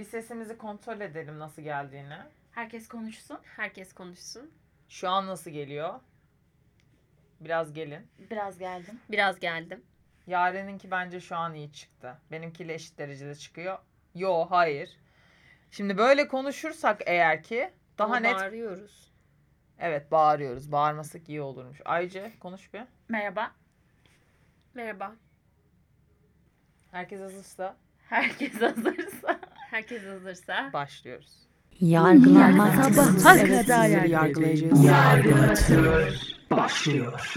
Bir sesimizi kontrol edelim nasıl geldiğini. Herkes konuşsun. Herkes konuşsun. Şu an nasıl geliyor? Biraz gelin. Biraz geldim. Biraz geldim. Yaren'inki bence şu an iyi çıktı. Benimkiyle eşit derecede çıkıyor. Yo hayır. Şimdi böyle konuşursak eğer ki daha Ama net Bağırıyoruz. evet bağırıyoruz. Bağırmasak iyi olurmuş. Ayce konuş bir. Merhaba. Merhaba. Herkes hazırsa Herkes hazırsa. Herkes hazırsa. başlıyoruz. Yargılama Sabaha sabah kadar yargılayacağız. Yargılatıyor. Başlıyor.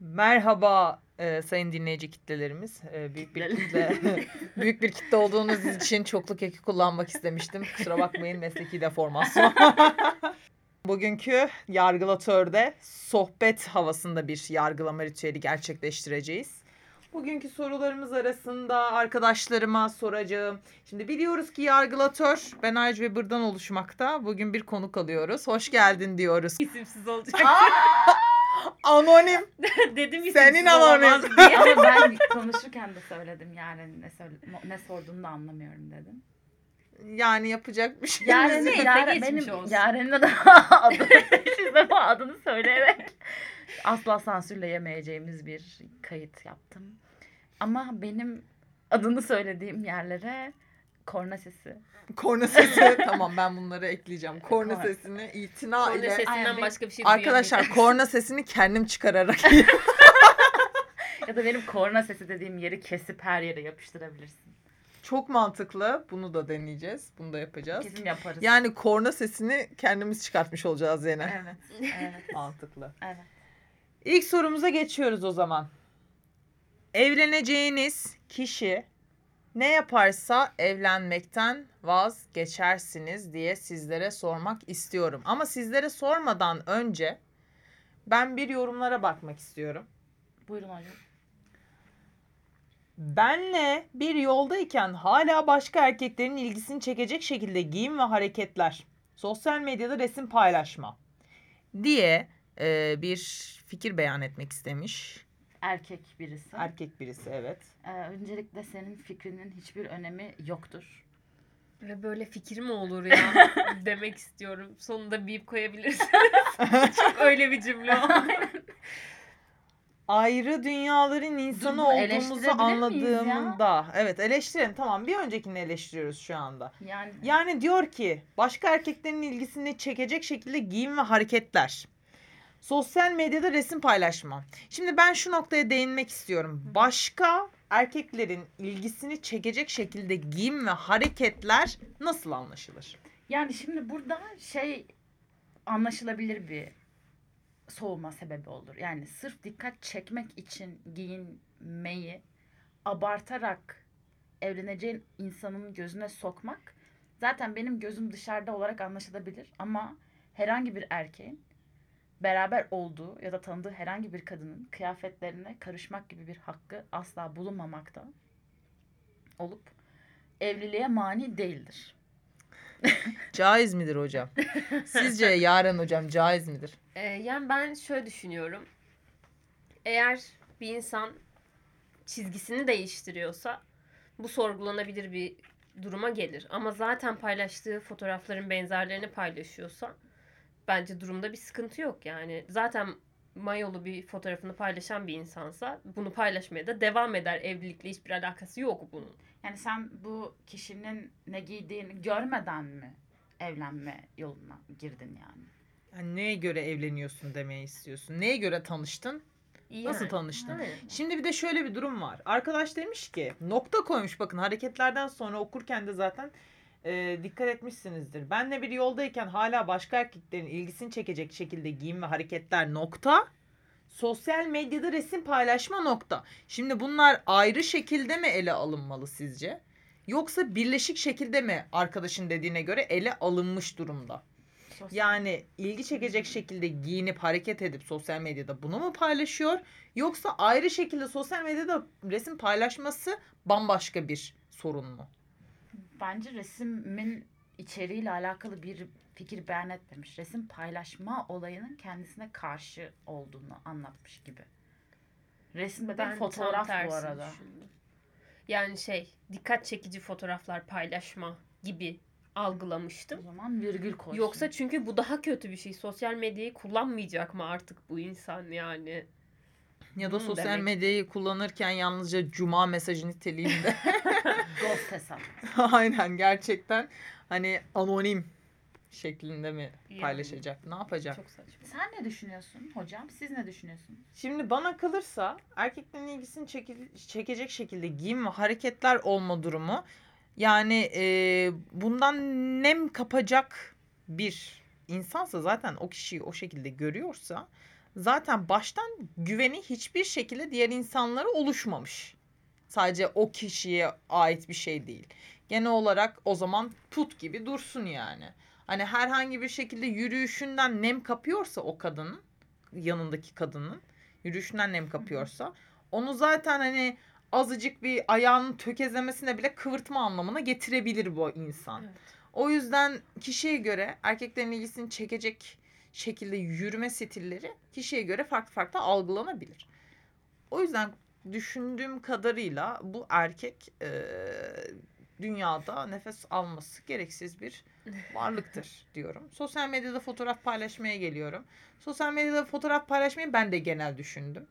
Merhaba e, sayın dinleyici kitlelerimiz. E, büyük bir kitle büyük bir kitle olduğunuz için çoklu keki kullanmak istemiştim. Kusura bakmayın mesleki deformasyon. Bugünkü yargılatörde sohbet havasında bir yargılama ritüeli gerçekleştireceğiz. Bugünkü sorularımız arasında arkadaşlarıma soracağım. Şimdi biliyoruz ki yargılatör Ben Aycı ve Bır'dan oluşmakta. Bugün bir konuk alıyoruz. Hoş geldin diyoruz. İsimsiz olacak. Anonim. Dedim isimsiz Senin olamaz anonim. diye. Ama ben konuşurken de söyledim yani ne, söyle, ne sorduğunu da anlamıyorum dedim. Yani yapacak bir şey Yaren, neyse, Yaren geçmiş benim olsun. Yaren'in adı adı siz de bu adını söyleyerek asla sansürle yemeyeceğimiz bir kayıt yaptım. Ama benim adını söylediğim yerlere korna sesi. Korna sesi. tamam ben bunları ekleyeceğim. Korna Korna. sesini itina Korna ile. sesinden Aynen, başka bir şey Arkadaşlar korna sesini kendim çıkararak. Ya da benim korna sesi dediğim yeri kesip her yere yapıştırabilirsin. Çok mantıklı. Bunu da deneyeceğiz. Bunu da yapacağız. Kesin yaparız. Yani korna sesini kendimiz çıkartmış olacağız yine. Evet. Evet. Mantıklı. Evet. İlk sorumuza geçiyoruz o zaman. Evleneceğiniz kişi ne yaparsa evlenmekten vazgeçersiniz diye sizlere sormak istiyorum. Ama sizlere sormadan önce ben bir yorumlara bakmak istiyorum. Buyurun hocam. Benle bir yoldayken hala başka erkeklerin ilgisini çekecek şekilde giyim ve hareketler, sosyal medyada resim paylaşma diye e, bir fikir beyan etmek istemiş. Erkek birisi. Erkek birisi evet. Ee, öncelikle senin fikrinin hiçbir önemi yoktur. Ve böyle fikir mi olur ya demek istiyorum. Sonunda bip koyabilirsiniz. Çok öyle bir cümle o. Ayrı dünyaların insanı bunu olduğumuzu eleştirebilir miyiz anladığımda. Evet eleştirelim tamam bir öncekini eleştiriyoruz şu anda. Yani Yani diyor ki başka erkeklerin ilgisini çekecek şekilde giyim ve hareketler. Sosyal medyada resim paylaşma. Şimdi ben şu noktaya değinmek istiyorum. Başka erkeklerin ilgisini çekecek şekilde giyim ve hareketler nasıl anlaşılır? yani şimdi burada şey anlaşılabilir bir soğuma sebebi olur. Yani sırf dikkat çekmek için giyinmeyi abartarak evleneceğin insanın gözüne sokmak zaten benim gözüm dışarıda olarak anlaşılabilir ama herhangi bir erkeğin beraber olduğu ya da tanıdığı herhangi bir kadının kıyafetlerine karışmak gibi bir hakkı asla bulunmamakta olup evliliğe mani değildir. Caiz midir hocam? Sizce Yaren hocam caiz midir? Ee, yani ben şöyle düşünüyorum. Eğer bir insan çizgisini değiştiriyorsa bu sorgulanabilir bir duruma gelir. Ama zaten paylaştığı fotoğrafların benzerlerini paylaşıyorsa bence durumda bir sıkıntı yok yani. Zaten mayolu bir fotoğrafını paylaşan bir insansa bunu paylaşmaya da devam eder. Evlilikle hiçbir alakası yok bunun. Yani sen bu kişinin ne giydiğini görmeden mi evlenme yoluna girdin yani? Yani neye göre evleniyorsun demeyi istiyorsun? Neye göre tanıştın? Nasıl Yani. tanıştın? Aynen. Şimdi bir de şöyle bir durum var. Arkadaş demiş ki nokta koymuş bakın hareketlerden sonra okurken de zaten e, dikkat etmişsinizdir. Benle bir yoldayken hala başka erkeklerin ilgisini çekecek şekilde giyim ve hareketler nokta. Sosyal medyada resim paylaşma nokta. Şimdi bunlar ayrı şekilde mi ele alınmalı sizce? Yoksa birleşik şekilde mi arkadaşın dediğine göre ele alınmış durumda? Sosyal- Yani ilgi çekecek şekilde giyinip hareket edip sosyal medyada bunu mu paylaşıyor? Yoksa ayrı şekilde sosyal medyada resim paylaşması bambaşka bir sorun mu? Bence resmin içeriğiyle alakalı bir fikir beyan etmemiş. Resim paylaşma olayının kendisine karşı olduğunu anlatmış gibi. Resim de Ben fotoğraf bu arada. düşündüm. Yani şey dikkat çekici fotoğraflar paylaşma gibi O algılamıştım. zaman virgül koysun. Yoksa çünkü bu daha kötü bir şey. Sosyal medyayı kullanmayacak mı artık bu insan yani? Ya da sosyal demek. medyayı kullanırken yalnızca cuma mesajı niteliğinde. ghost hesap. Aynen gerçekten hani anonim şeklinde mi Yani. paylaşacak? Ne yapacak? Çok saçma. Sen ne düşünüyorsun hocam? Siz ne düşünüyorsunuz? Şimdi bana kalırsa erkeklerin ilgisini çeke- çekecek şekilde giyim ve hareketler olma durumu yani e, bundan nem kapacak bir insansa zaten o kişiyi o şekilde görüyorsa zaten baştan güveni hiçbir şekilde diğer insanlara oluşmamış. Sadece o kişiye ait bir şey değil. Genel olarak o zaman put gibi dursun yani. Hani herhangi bir şekilde yürüyüşünden nem kapıyorsa o kadının yanındaki kadının yürüyüşünden nem kapıyorsa onu zaten hani azıcık bir ayağının tökezlemesine bile kıvırtma anlamına getirebilir bu insan. Evet. O yüzden kişiye göre erkeklerin ilgisini çekecek şekilde yürüme stilleri kişiye göre farklı farklı algılanabilir. O yüzden düşündüğüm kadarıyla bu erkek e, dünyada nefes alması gereksiz bir varlıktır diyorum. Sosyal medyada fotoğraf paylaşmaya geliyorum. Sosyal medyada fotoğraf paylaşmayı ben de genel düşündüm.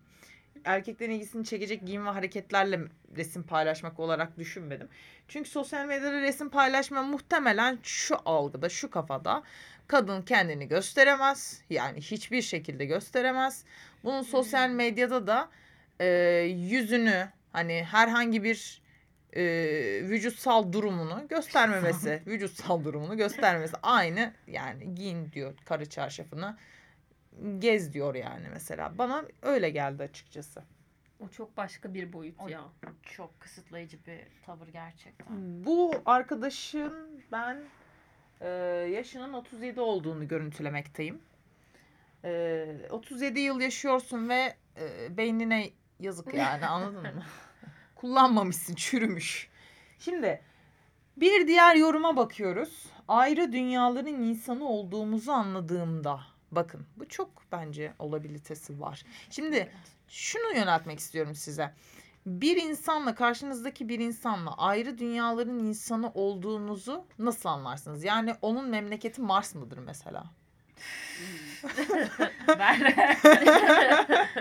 Erkeklerin ilgisini çekecek giyim ve hareketlerle resim paylaşmak olarak düşünmedim. Çünkü sosyal medyada resim paylaşma muhtemelen şu algıda, şu kafada kadın kendini gösteremez. Yani hiçbir şekilde gösteremez. Bunun sosyal medyada da e, yüzünü hani herhangi bir e, vücutsal durumunu göstermemesi, vücutsal durumunu göstermesi aynı yani giyin diyor karı çarşafını gez diyor yani mesela. Bana öyle geldi açıkçası. O çok başka bir boyut O- ya. Çok kısıtlayıcı bir tavır gerçekten. Bu arkadaşın ben e, yaşının 37 olduğunu görüntülemekteyim. E, 37 yıl yaşıyorsun ve e, beynine yazık yani anladın mı? Kullanmamışsın, çürümüş. Şimdi bir diğer yoruma bakıyoruz. Ayrı dünyaların insanı olduğumuzu anladığımda bakın bu çok bence olabilitesi var. Şimdi şunu yöneltmek istiyorum size. Bir insanla karşınızdaki bir insanla ayrı dünyaların insanı olduğunuzu nasıl anlarsınız? Yani onun memleketi Mars mıdır mesela? Ben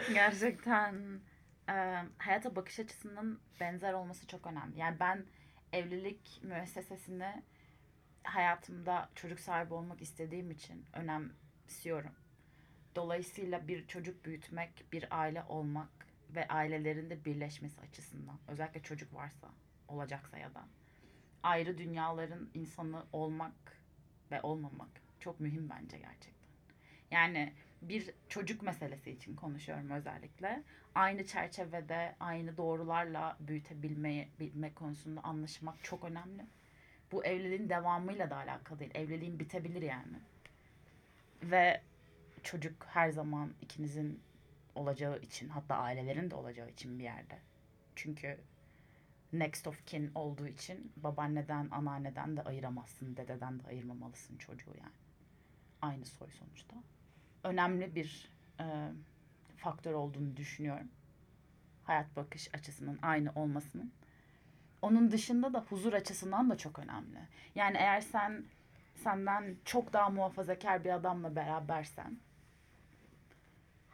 gerçekten e, hayata bakış açısının benzer olması çok önemli. Yani ben evlilik müessesesini hayatımda çocuk sahibi olmak istediğim için önemsiyorum. Dolayısıyla bir çocuk büyütmek, bir aile olmak ve ailelerin de birleşmesi açısından özellikle çocuk varsa, olacaksa ya da ayrı dünyaların insanı olmak ve olmamak çok mühim bence gerçekten. Yani bir çocuk meselesi için konuşuyorum özellikle. Aynı çerçevede, aynı doğrularla büyütebilmeyi bilme konusunda anlaşmak çok önemli. Bu evliliğin devamıyla da alakalı değil. Evliliğin bitebilir yani. Ve çocuk her zaman ikinizin olacağı için, hatta ailelerin de olacağı için bir yerde. Çünkü next of kin olduğu için babaanneden, anneanneden de ayıramazsın, dededen de ayırmamalısın çocuğu yani. Aynı soy sonuçta önemli bir e, faktör olduğunu düşünüyorum. Hayat bakış açısının aynı olmasının. Onun dışında da huzur açısından da çok önemli. Yani eğer sen senden çok daha muhafazakar bir adamla berabersen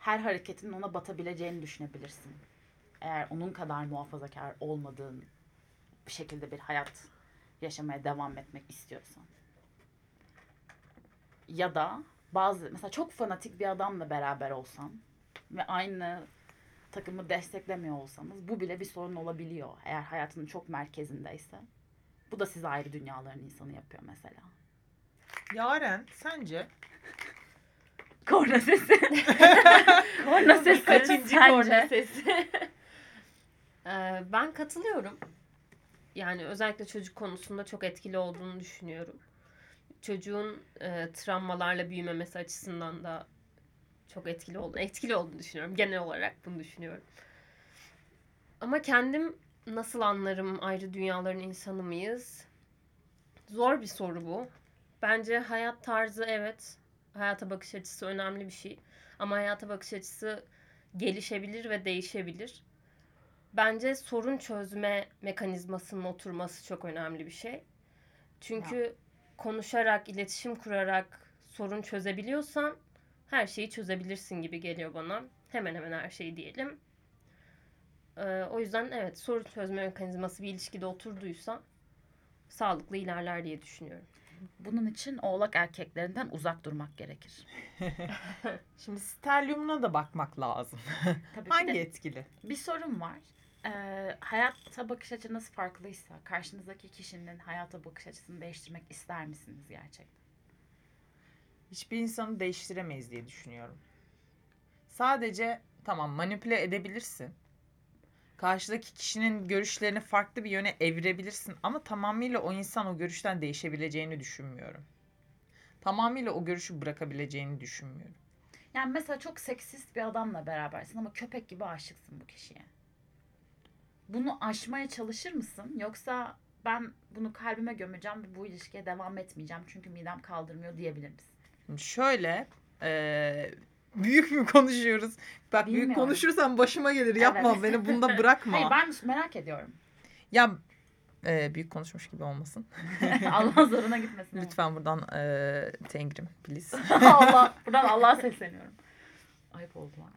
her hareketinin ona batabileceğini düşünebilirsin. Eğer onun kadar muhafazakar olmadığın bir şekilde bir hayat yaşamaya devam etmek istiyorsan. Ya da bazı mesela çok fanatik bir adamla beraber olsan ve aynı takımı desteklemiyor olsanız bu bile bir sorun olabiliyor. Eğer hayatının çok merkezindeyse. Bu da sizi ayrı dünyaların insanı yapıyor mesela. Yaren sence Korna sesi. korna sesi. Kaçıncı korna sesi? Ee, ben katılıyorum. Yani özellikle çocuk konusunda çok etkili olduğunu düşünüyorum. Çocuğun e, travmalarla büyümemesi açısından da çok etkili olduğunu, etkili olduğunu düşünüyorum. Genel olarak bunu düşünüyorum. Ama kendim nasıl anlarım ayrı dünyaların insanı mıyız? Zor bir soru bu. Bence hayat tarzı evet, hayata bakış açısı önemli bir şey. Ama hayata bakış açısı gelişebilir ve değişebilir. bence sorun çözme mekanizmasının oturması çok önemli bir şey. Çünkü konuşarak, iletişim kurarak sorun çözebiliyorsan her şeyi çözebilirsin gibi geliyor bana. Hemen hemen her şeyi diyelim. Ee, o yüzden evet sorun çözme mekanizması bir ilişkide oturduysa sağlıklı ilerler diye düşünüyorum. Bunun için oğlak erkeklerinden uzak durmak gerekir. Şimdi steryumuna da bakmak lazım. Tabii Hangi de etkili? bir sorun var. Ee, hayata bakış açınız farklıysa karşınızdaki kişinin hayata bakış açısını değiştirmek ister misiniz gerçekten? Hiçbir insanı değiştiremeyiz diye düşünüyorum. Sadece tamam manipüle edebilirsin. Karşıdaki kişinin görüşlerini farklı bir yöne evirebilirsin ama tamamıyla o insan o görüşten değişebileceğini düşünmüyorum. Tamamıyla o görüşü bırakabileceğini düşünmüyorum. Yani mesela çok seksist bir adamla berabersin ama köpek gibi aşıksın bu kişiye. Bunu aşmaya çalışır mısın? Yoksa ben bunu kalbime gömeceğim ve bu ilişkiye devam etmeyeceğim çünkü midem kaldırmıyor diyebilir misin? Şöyle eee, büyük mü konuşuyoruz? Bak büyük Bilmiyorum. konuşursam başıma gelir. Yapma Evet. beni bunda bırakma. Hayır ben merak ediyorum. Ya eee, büyük konuşmuş gibi olmasın. Allah zoruna gitmesin. Lütfen buradan eee tengrim please. Allah, buradan Allah'a sesleniyorum. Ayıp oldu lan.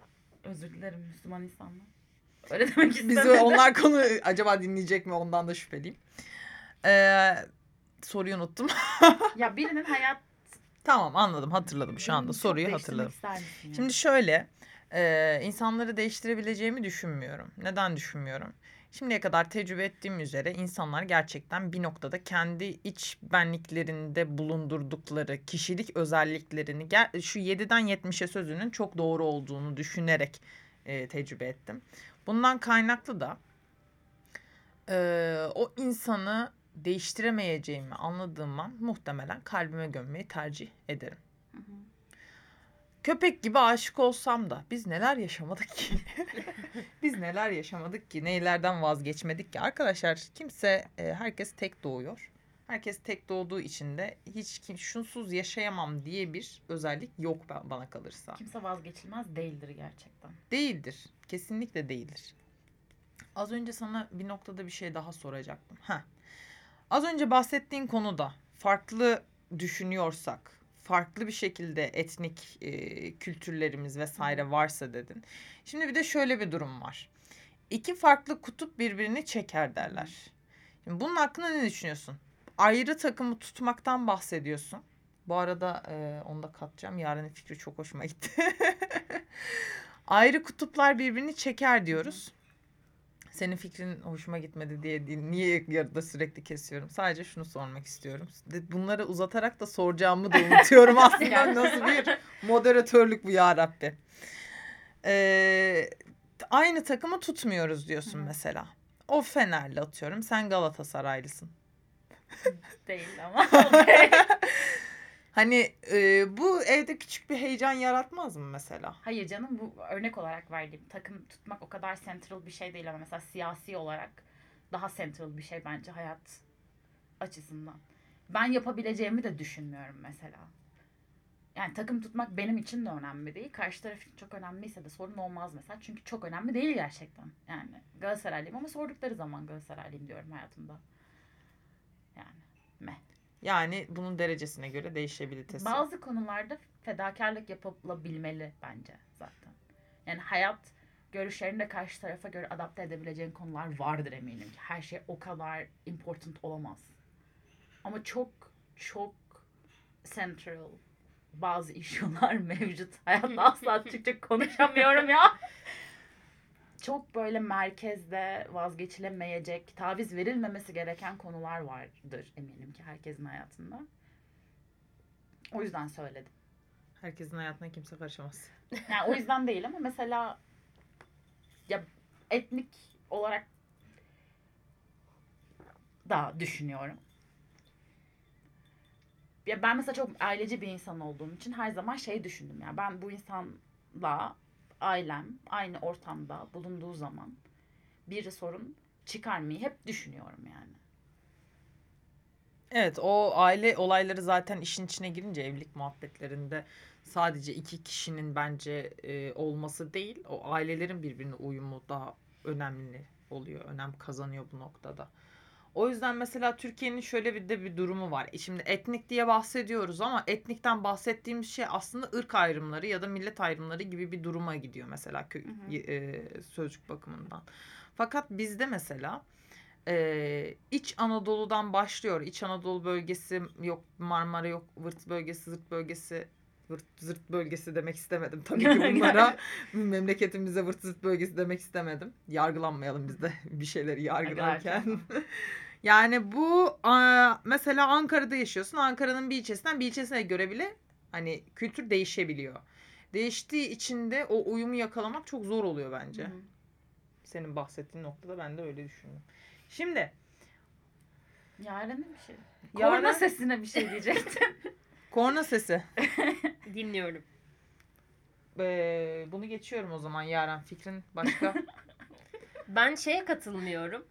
Özür dilerim Müslüman insanlar. Öyle demek istemedim. Bizi onlar konu acaba dinleyecek mi ondan da şüpheliyim. Ee, soruyu unuttum. Ya birinin hayat... tamam anladım hatırladım şu anda Çok soruyu değiştirmek hatırladım. ister misin yani? Şimdi şöyle e, insanları değiştirebileceğimi düşünmüyorum. Neden düşünmüyorum? Şimdiye kadar tecrübe ettiğim üzere insanlar gerçekten bir noktada kendi iç benliklerinde bulundurdukları kişilik özelliklerini ger- şu 7'den 70'e sözünün çok doğru olduğunu düşünerek e, tecrübe ettim. Bundan kaynaklı da e, o insanı değiştiremeyeceğimi anladığım an muhtemelen kalbime gömmeyi tercih ederim. Hı hı. Köpek gibi aşık olsam da biz neler yaşamadık ki? biz neler yaşamadık ki? Neylerden vazgeçmedik ki? Arkadaşlar kimse, e, herkes tek doğuyor. Herkes tek doğduğu için de hiç kim şunsuz yaşayamam diye bir özellik yok ba- bana kalırsa. Kimse vazgeçilmez değildir gerçekten. Değildir. Kesinlikle değildir. Az önce sana bir noktada bir şey daha soracaktım. Heh. Az önce bahsettiğin konuda farklı düşünüyorsak, farklı bir şekilde etnik e, kültürlerimiz vesaire varsa dedin. Şimdi bir de şöyle bir durum var. İki farklı kutup birbirini çeker derler. Şimdi bunun hakkında ne düşünüyorsun? Ayrı takımı tutmaktan bahsediyorsun. Bu arada e, onu da katacağım. Yarının fikri çok hoşuma gitti. Ayrı kutuplar birbirini çeker diyoruz. Senin fikrin hoşuma gitmedi diye değil. Niye yarıda sürekli kesiyorum? Sadece şunu sormak istiyorum. Bunları uzatarak da soracağımı da unutuyorum aslında. Nasıl bir moderatörlük bu ya Rabbi. Ee, aynı takımı tutmuyoruz diyorsun hı. mesela. O Fenerli atıyorum. Sen Galatasaraylısın. Değil ama. Hani e, bu evde küçük bir heyecan yaratmaz mı mesela? Hayır canım bu örnek olarak verdiğim takım tutmak o kadar central bir şey değil ama mesela siyasi olarak daha central bir şey bence hayat açısından. Ben yapabileceğimi de düşünmüyorum mesela. Yani takım tutmak benim için de önemli değil. Karşı taraf için çok önemliyse de sorun olmaz mesela. Çünkü çok önemli değil gerçekten. Yani Galatasaraylıyım ama sordukları zaman Galatasaraylıyım diyorum hayatımda. Yani meh. Yani bunun derecesine göre değişebilitesi. Bazı konularda fedakarlık yapılabilmeli bence zaten. Yani hayat görüşlerini de karşı tarafa göre adapte edebileceğin konular vardır eminim ki. Her şey o kadar important olamaz. Ama çok çok central bazı issue'lar mevcut. Hayatta asla Türkçe konuşamıyorum ya. Çok böyle merkezde vazgeçilemeyecek, taviz verilmemesi gereken konular vardır eminim ki herkesin hayatında. O yüzden söyledim. Herkesin hayatına kimse karışamaz. Yani o yüzden değil ama mesela ya etnik olarak da düşünüyorum. Ya ben mesela çok aileci bir insan olduğum için her zaman şey düşündüm ya ben bu insanla ailem aynı ortamda bulunduğu zaman bir sorun çıkarmayı hep düşünüyorum yani. Evet o aile olayları zaten işin içine girince evlilik muhabbetlerinde sadece iki kişinin bence e, olması değil o ailelerin birbirine uyumu daha önemli oluyor. Önem kazanıyor bu noktada. O yüzden mesela Türkiye'nin şöyle bir de bir durumu var. E Şimdi etnik diye bahsediyoruz ama etnikten bahsettiğimiz şey aslında ırk ayrımları ya da millet ayrımları gibi bir duruma gidiyor mesela kö- Hı hı. e, sözcük bakımından. Fakat bizde mesela e, İç Anadolu'dan başlıyor. İç Anadolu bölgesi yok Marmara yok Vırt bölgesi Zırt bölgesi Vırt zırt bölgesi demek istemedim tabii ki bunlara. Memleketimize vırt zırt bölgesi demek istemedim. Yargılanmayalım biz de bir şeyleri yargılarken. yani bu mesela Ankara'da yaşıyorsun. Ankara'nın bir ilçesinden bir ilçesine göre bile hani kültür değişebiliyor. Değiştiği için de o uyumu yakalamak çok zor oluyor bence. Hı hı. Senin bahsettiğin noktada ben de öyle düşünüyorum. Şimdi Yaren'e bir şey. Yaren- Korna sesine bir şey diyecektim. korna sesi. Dinliyorum. Ee, bunu geçiyorum o zaman Yaren. Fikrin başka? Ben şeye katılmıyorum.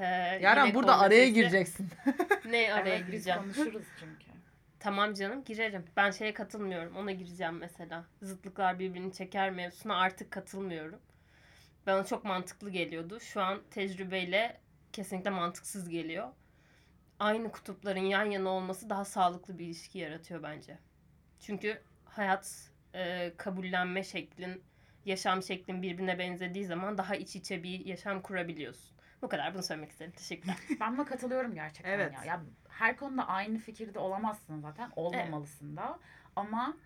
Ee, Yaren yine burada korna araya sesi- gireceksin. Ne araya evet, biz gireceğim? konuşuruz çünkü. Tamam canım girerim. Ben şeye katılmıyorum. Ona gireceğim mesela. Zıtlıklar birbirini çeker mevzusuna artık katılmıyorum. Bana çok mantıklı geliyordu. Şu an tecrübeyle kesinlikle mantıksız geliyor. Aynı kutupların yan yana olması daha sağlıklı bir ilişki yaratıyor bence. Çünkü hayat e, kabullenme şeklin, yaşam şeklin birbirine benzediği zaman daha iç içe bir yaşam kurabiliyorsun. Bu kadar bunu söylemek istedim. Teşekkürler. Ben buna katılıyorum gerçekten Evet. ya. ya. Her konuda aynı fikirde olamazsın zaten. Olmamalısın da. Ama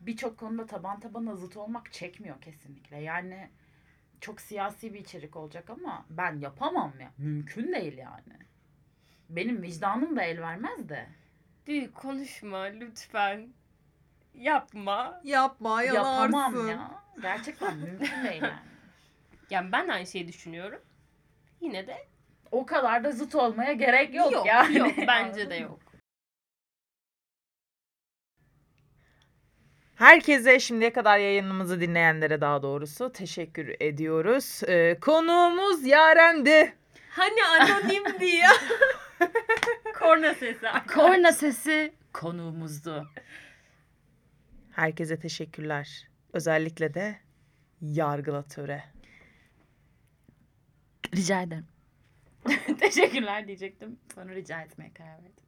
birçok konuda taban tabana zıt olmak çekmiyor kesinlikle. Yani çok siyasi bir içerik olacak ama ben yapamam ya. Mümkün değil yani. Benim vicdanım da el vermez de. Büyük konuşma lütfen. Yapma. Yapma Yapamam ya. Gerçekten mümkün değil yani. Yani ben de aynı şeyi düşünüyorum. Yine de O kadar da zıt olmaya gerek yok, yok, yani. yok bence de yok. Herkese şimdiye kadar yayınımızı dinleyenlere daha doğrusu teşekkür ediyoruz. Ee, konuğumuz Yaren'di. Hani anonimdi ya. Korna sesi. Korna sesi konuğumuzdu. Herkese teşekkürler. Özellikle de yargılatöre. Rica ederim. Teşekkürler diyecektim. Sonra rica etmeye karar verdim.